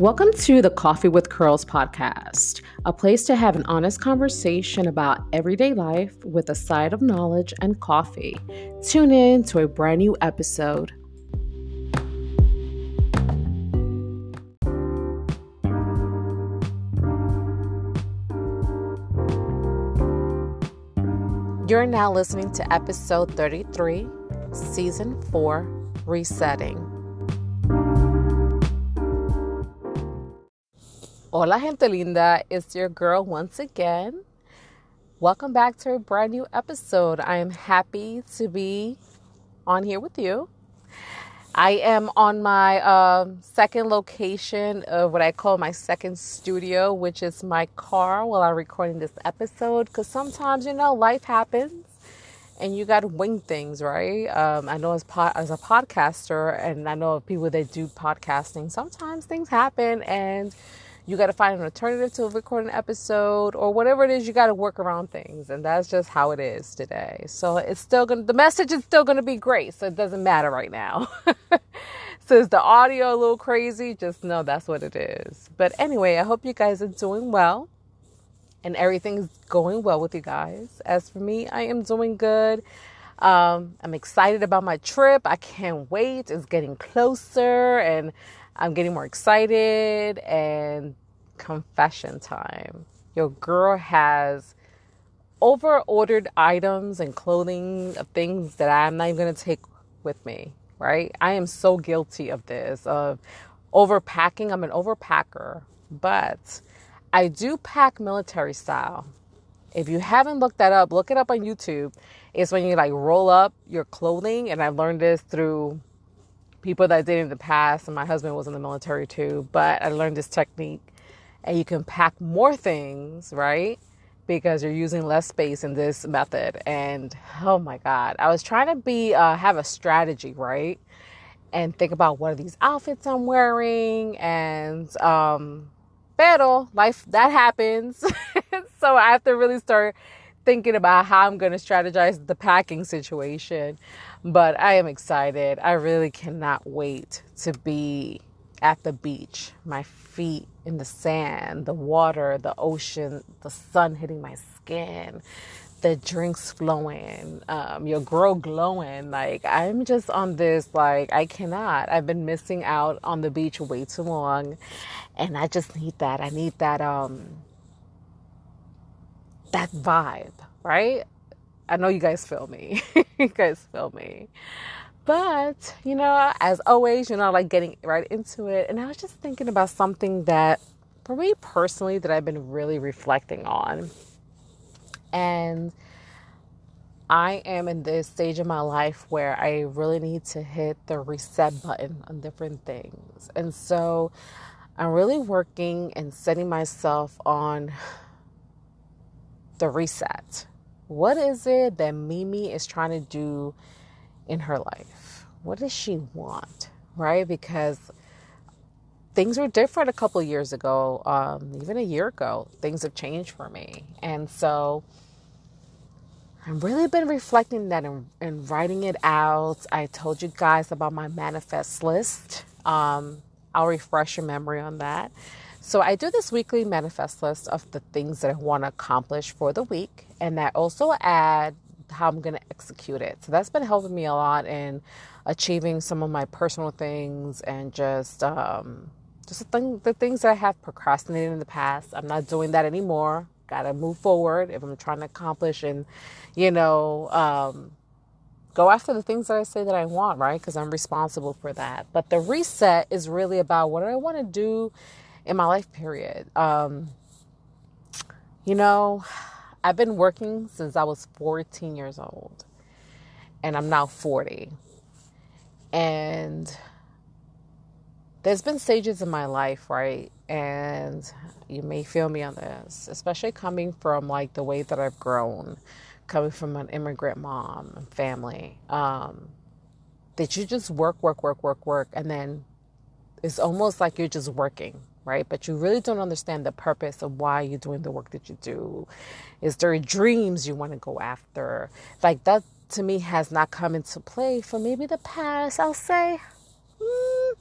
Welcome to the Coffee with Curls podcast, a place to have an honest conversation about everyday life with a side of knowledge and coffee. Tune in to a brand new episode. You're now listening to episode 33, season 4, Resetting. Hola, gente linda. It's your girl once again. Welcome back to a brand new episode. I am happy to be on here with you. I am on my um, second location of what I call my second studio, which is my car while I'm recording this episode. Because sometimes, you know, life happens and you got to wing things, right? Um, I know as, as a podcaster, and I know of people that do podcasting, sometimes things happen and you got to find an alternative to record an episode or whatever it is you got to work around things and that's just how it is today. So it's still gonna the message is still gonna be great so it doesn't matter right now. So is the audio a little crazy? Just know that's what it is. But anyway i hope you guys are doing well and everything's going well with you guys. As for me i am doing good. Um, i'm excited about my trip. I can't wait. It's getting closer and I'm getting more excited and confession time. Your girl has over ordered items and clothing of things that I'm not even going to take with me, right? I am so guilty of this, of overpacking. I'm an overpacker, but I do pack military style. If you haven't looked that up, look it up on YouTube. It's when you like roll up your clothing, and I learned this through people that did in the past, and my husband was in the military too. But I learned this technique, and you can pack more things, right? Because you're using less space in this method. And oh my God, I was trying to be uh, have a strategy, right? And think about what are these outfits I'm wearing, and um, life that happens. so I have to really start thinking about how I'm going to strategize the packing situation. But I am excited. I really cannot wait to be at the beach, my feet in the sand, the water, the ocean, the sun hitting my skin, the drinks flowing, um, your girl glowing. Like, I'm just on this, like, I cannot. I've been missing out on the beach way too long. And I just need that. I need that, um, that vibe, right? I know you guys feel me. you guys feel me. But, you know, as always, you know, like getting right into it. And I was just thinking about something that, for me personally, that I've been really reflecting on. And I am in this stage of my life where I really need to hit the reset button on different things. And so I'm really working and setting myself on the reset what is it that Mimi is trying to do in her life? What does she want? Right? Because things were different a couple years ago, um, even a year ago. Things have changed for me. And so I've really been reflecting that and, and writing it out. I told you guys about my manifest list. Um, I'll refresh your memory on that. So I do this weekly manifest list of the things that I want to accomplish for the week, and I also add how I'm going to execute it. So that's been helping me a lot in achieving some of my personal things and just um, just the, thing, the things that I have procrastinated in the past. I'm not doing that anymore. Got to move forward if I'm trying to accomplish and you know um, go after the things that I say that I want, right? Because I'm responsible for that. But the reset is really about what do I want to do in my life period. Um, you know, I've been working since I was 14 years old, and I'm now 40. And there's been stages in my life, right? And you may feel me on this, especially coming from like the way that I've grown, coming from an immigrant mom and family. Um, that you just work, work, work, work, work, and then it's almost like you're just working right? But you really don't understand the purpose of why you're doing the work that you do. Is there dreams you want to go after? Like that to me has not come into play for maybe the past, I'll say, mm,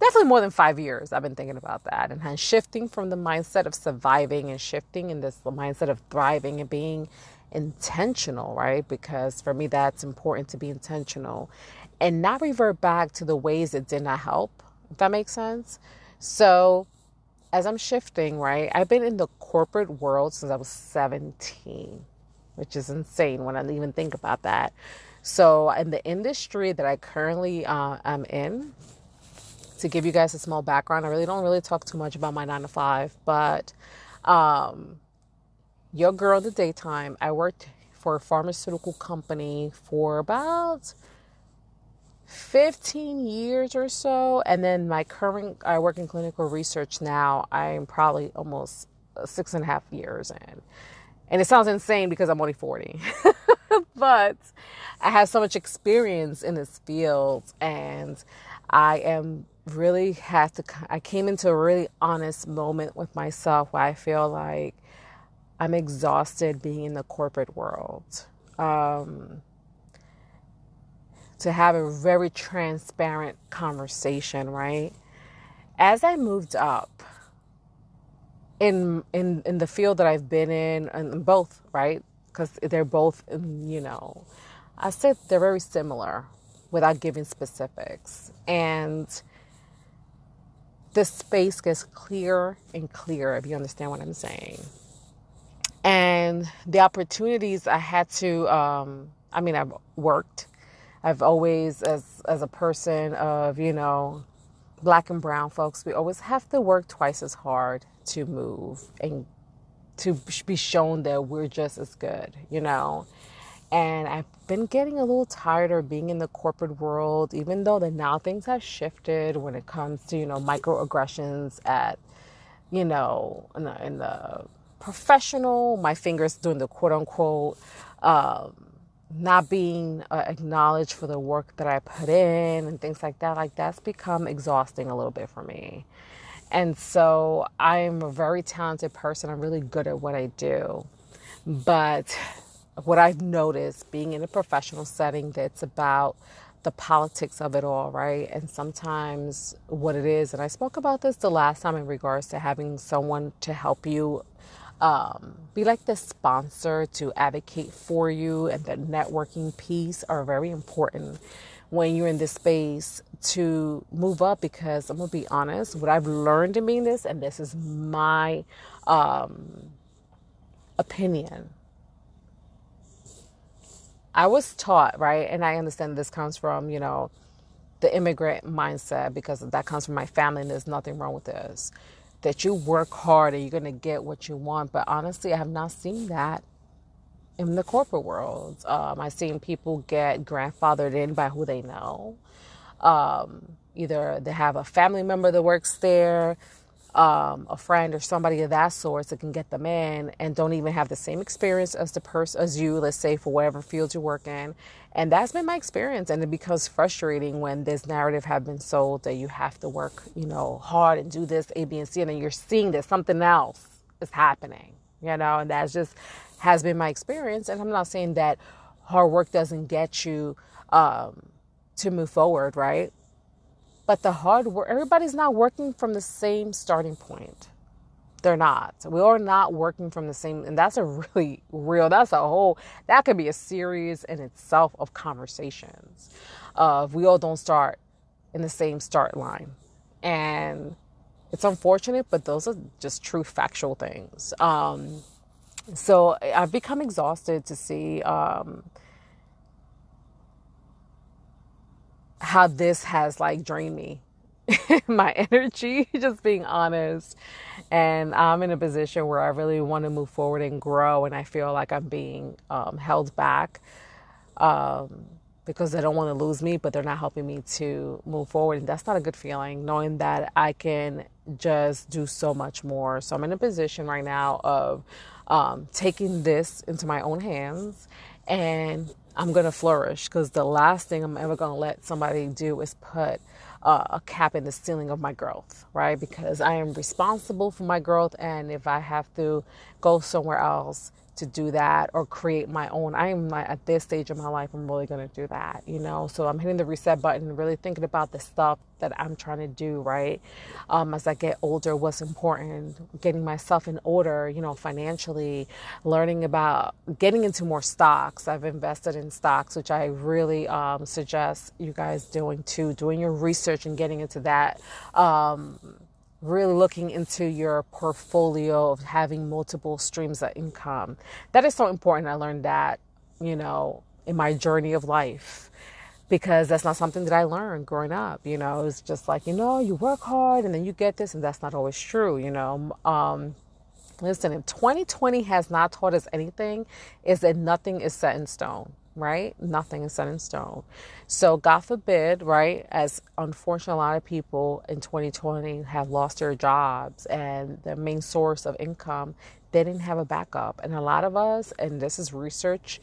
definitely more than five years I've been thinking about that and shifting from the mindset of surviving and shifting in this mindset of thriving and being intentional, right? Because for me that's important to be intentional and not revert back to the ways that did not help, if that makes sense. So as I'm shifting, right, I've been in the corporate world since I was 17, which is insane when I even think about that. So, in the industry that I currently uh, am in, to give you guys a small background, I really don't really talk too much about my nine to five, but um, your girl in the daytime, I worked for a pharmaceutical company for about 15 years or so. And then my current, I work in clinical research now. I'm probably almost six and a half years in. And it sounds insane because I'm only 40. but I have so much experience in this field and I am really had to I came into a really honest moment with myself where I feel like I'm exhausted being in the corporate world. Um, to have a very transparent conversation, right? As I moved up in in in the field that I've been in, and both, right? Because they're both, you know, I said they're very similar without giving specifics, and the space gets clearer and clearer if you understand what I'm saying. And the opportunities I had to, um, I mean, I've worked I've always, as as a person of you know, black and brown folks, we always have to work twice as hard to move and to be shown that we're just as good, you know. And I've been getting a little tired of being in the corporate world, even though that now things have shifted when it comes to you know microaggressions at, you know, in the, in the professional, my fingers doing the quote unquote. Um, not being uh, acknowledged for the work that I put in and things like that, like that's become exhausting a little bit for me. And so I'm a very talented person. I'm really good at what I do. But what I've noticed being in a professional setting that's about the politics of it all, right? And sometimes what it is, and I spoke about this the last time in regards to having someone to help you um, be like the sponsor to advocate for you, and the networking piece are very important when you're in this space to move up because I'm gonna be honest, what I've learned in being this, and this is my um, opinion. I was taught, right, and I understand this comes from, you know, the immigrant mindset because that comes from my family, and there's nothing wrong with this that you work hard and you're going to get what you want. But honestly, I have not seen that in the corporate world. Um, I've seen people get grandfathered in by who they know. Um, either they have a family member that works there, um, a friend or somebody of that sort that can get them in and don't even have the same experience as the person as you, let's say for whatever field you work in. And that's been my experience. And it becomes frustrating when this narrative have been sold that you have to work, you know, hard and do this, A, B, and C, and then you're seeing that something else is happening, you know, and that's just has been my experience. And I'm not saying that hard work doesn't get you um, to move forward, right? But the hard work, everybody's not working from the same starting point. They're not. We are not working from the same, and that's a really real, that's a whole, that could be a series in itself of conversations. Of we all don't start in the same start line. And it's unfortunate, but those are just true factual things. Um, so I've become exhausted to see um, how this has like drained me. My energy just being honest. And i'm in a position where i really want to move forward and grow and i feel like i'm being um, held back um, because they don't want to lose me but they're not helping me to move forward and that's not a good feeling knowing that i can just do so much more. So i'm in a position right now of um, taking this into my own hands and I'm going to flourish because the last thing I'm ever going to let somebody do is put uh, a cap in the ceiling of my growth, right? Because I am responsible for my growth, and if I have to go somewhere else to do that or create my own. I am like at this stage of my life, I'm really going to do that, you know. So I'm hitting the reset button really thinking about the stuff that I'm trying to do, right? Um, as I get older, what's important, getting myself in order, you know, financially, learning about getting into more stocks. I've invested in stocks, which I really um, suggest you guys doing too, doing your research and getting into that. Um, really looking into your portfolio of having multiple streams of income. That is so important. I learned that, you know, in my journey of life because that's not something that I learned growing up. You know, it's just like, you know, you work hard and then you get this, and that's not always true, you know. Um, listen, if 2020 has not taught us anything, is that nothing is set in stone right? Nothing is set in stone. So, God forbid, right? As unfortunately, a lot of people in 2020 have lost their jobs and their main source of income, they didn't have a backup. And a lot of us, and this is research,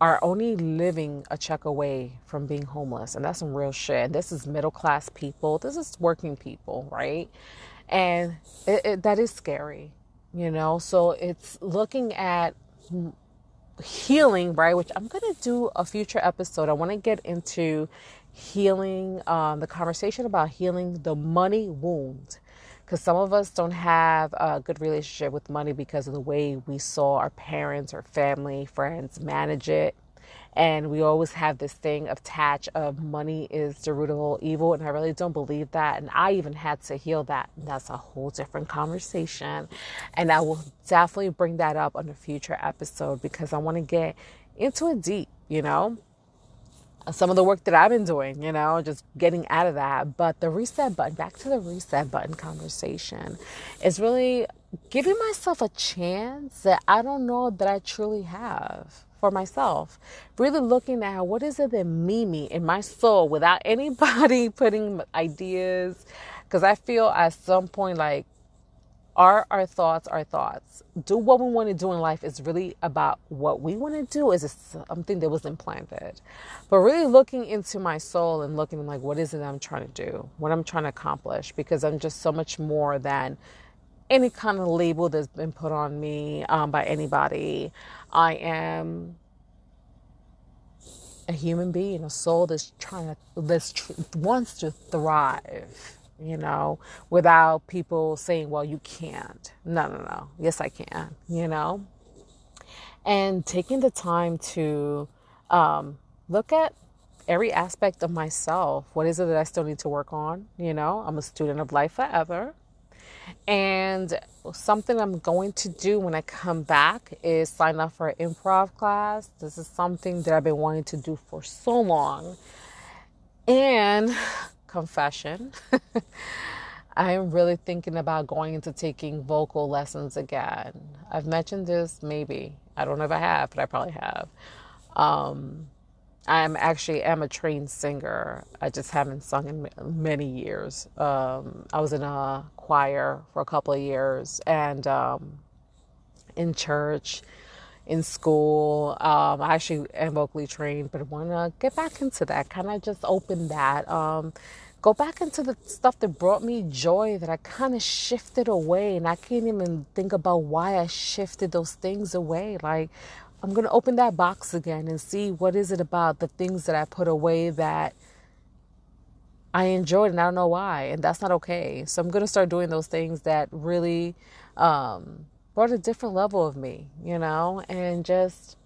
are only living a check away from being homeless. And that's some real shit. And this is middle class people, this is working people, right? And it, it, that is scary, you know? So, it's looking at healing, right? Which I'm going to do a future episode. I want to get into healing, um, the conversation about healing the money wound. Because some of us don't have a good relationship with money because of the way we saw our parents or family, friends manage it and we always have this thing of attached of money is the root of all evil and i really don't believe that. And i even had to heal that. That's a whole different conversation. And i will definitely bring that up on a future episode because i want to get into it deep you know? Some of the work that I've been doing, you know, just getting out of that. But the reset button, back to the reset button conversation, is really giving myself a chance that I don't know that I truly have for myself. Really looking at what is it that me, me in my soul, without anybody putting ideas, because I feel at some point like are our thoughts our thoughts? Do what we want to do in life is really about what we want to do? Is it something that was implanted? But really looking into my soul and looking like what is it I'm trying to do? What I'm trying to accomplish? Because I'm just so much more than any kind of label that's been put on me um, by anybody. I am a human being, a soul that's trying to, that's tr- wants to thrive, you know, without people saying, well, you can't. No, no, no. Yes, I can, you know. And taking the time to um, look at every aspect of myself. What is it that I still need to work on? You know, I'm a student of life forever. And something I'm going to do when I come back is sign up for an improv class. This is something that I've been wanting to do for so long. And confession, I am really thinking about going into taking vocal lessons again. I've mentioned this maybe. I don't know if I have, but I probably have. Um, I'm actually am a trained singer. I just haven't sung in many years. Um, I was in a choir for a couple of years and um, in church, in school. Um, I actually am vocally trained, but I want to get back into that. Kind of just open that. Um, go back into the stuff that brought me joy that I kind of shifted away, and I can't even think about why I shifted those things away. Like I'm going to open that box again and see what is it about the things that I put away that I enjoyed and I don't know why. And that's not okay. So I'm going to start doing those things that really um, brought a different level of me, you know, and just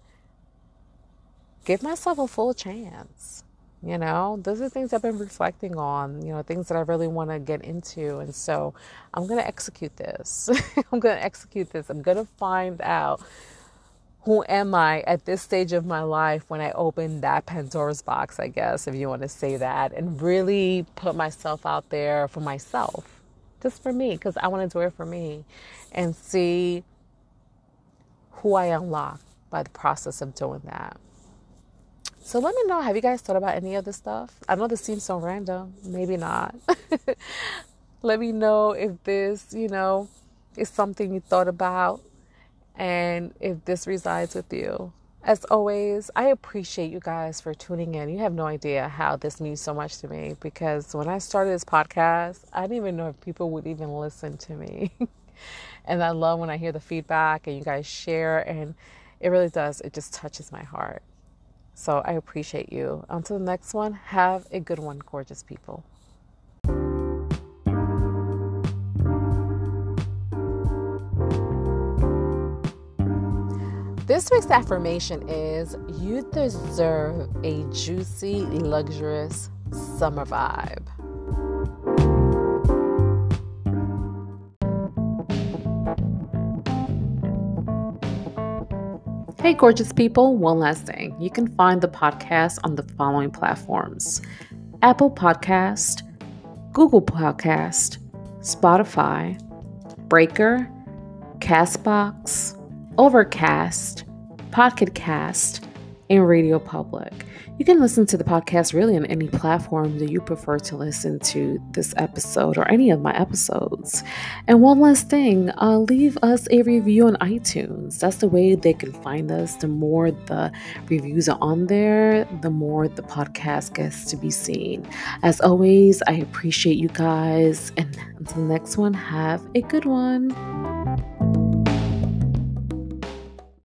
give myself a full chance. You know, those are things I've been reflecting on, you know, things that I really want to get into. And so I'm going to execute this. I'm going to execute this. I'm going to find out who am I at this stage of my life when I open that Pandora's box, I guess, if you want to say that, and really put myself out there for myself, just for me, because I want to do it for me and see who I unlock by the process of doing that. So let me know have you guys thought about any of this stuff? I know this seems so random, maybe not. let me know if this, you know, is something you thought about and if this resides with you. As always, I appreciate you guys for tuning in. You have no idea how this means so much to me because when I started this podcast, I didn't even know if people would even listen to me. And I love when I hear the feedback and you guys share, and it really does. It just touches my heart. So I appreciate you. Until the next one, have a good one, gorgeous people. This week's affirmation is You deserve a juicy, luxurious summer vibe. Hey, gorgeous people, one last thing. You can find the podcast on the following platforms Apple Podcast, Google Podcast, Spotify, Breaker, Castbox, Overcast, Pocket Cast, and Radio Public. You can listen to the podcast really on any platform that you prefer to listen to this episode or any of my episodes. And one last thing, uh, leave us a review on iTunes. That's the way they can find us. The more the reviews are on there, the more the podcast gets to be seen. As always, I appreciate you guys. And until the next one, have a good one.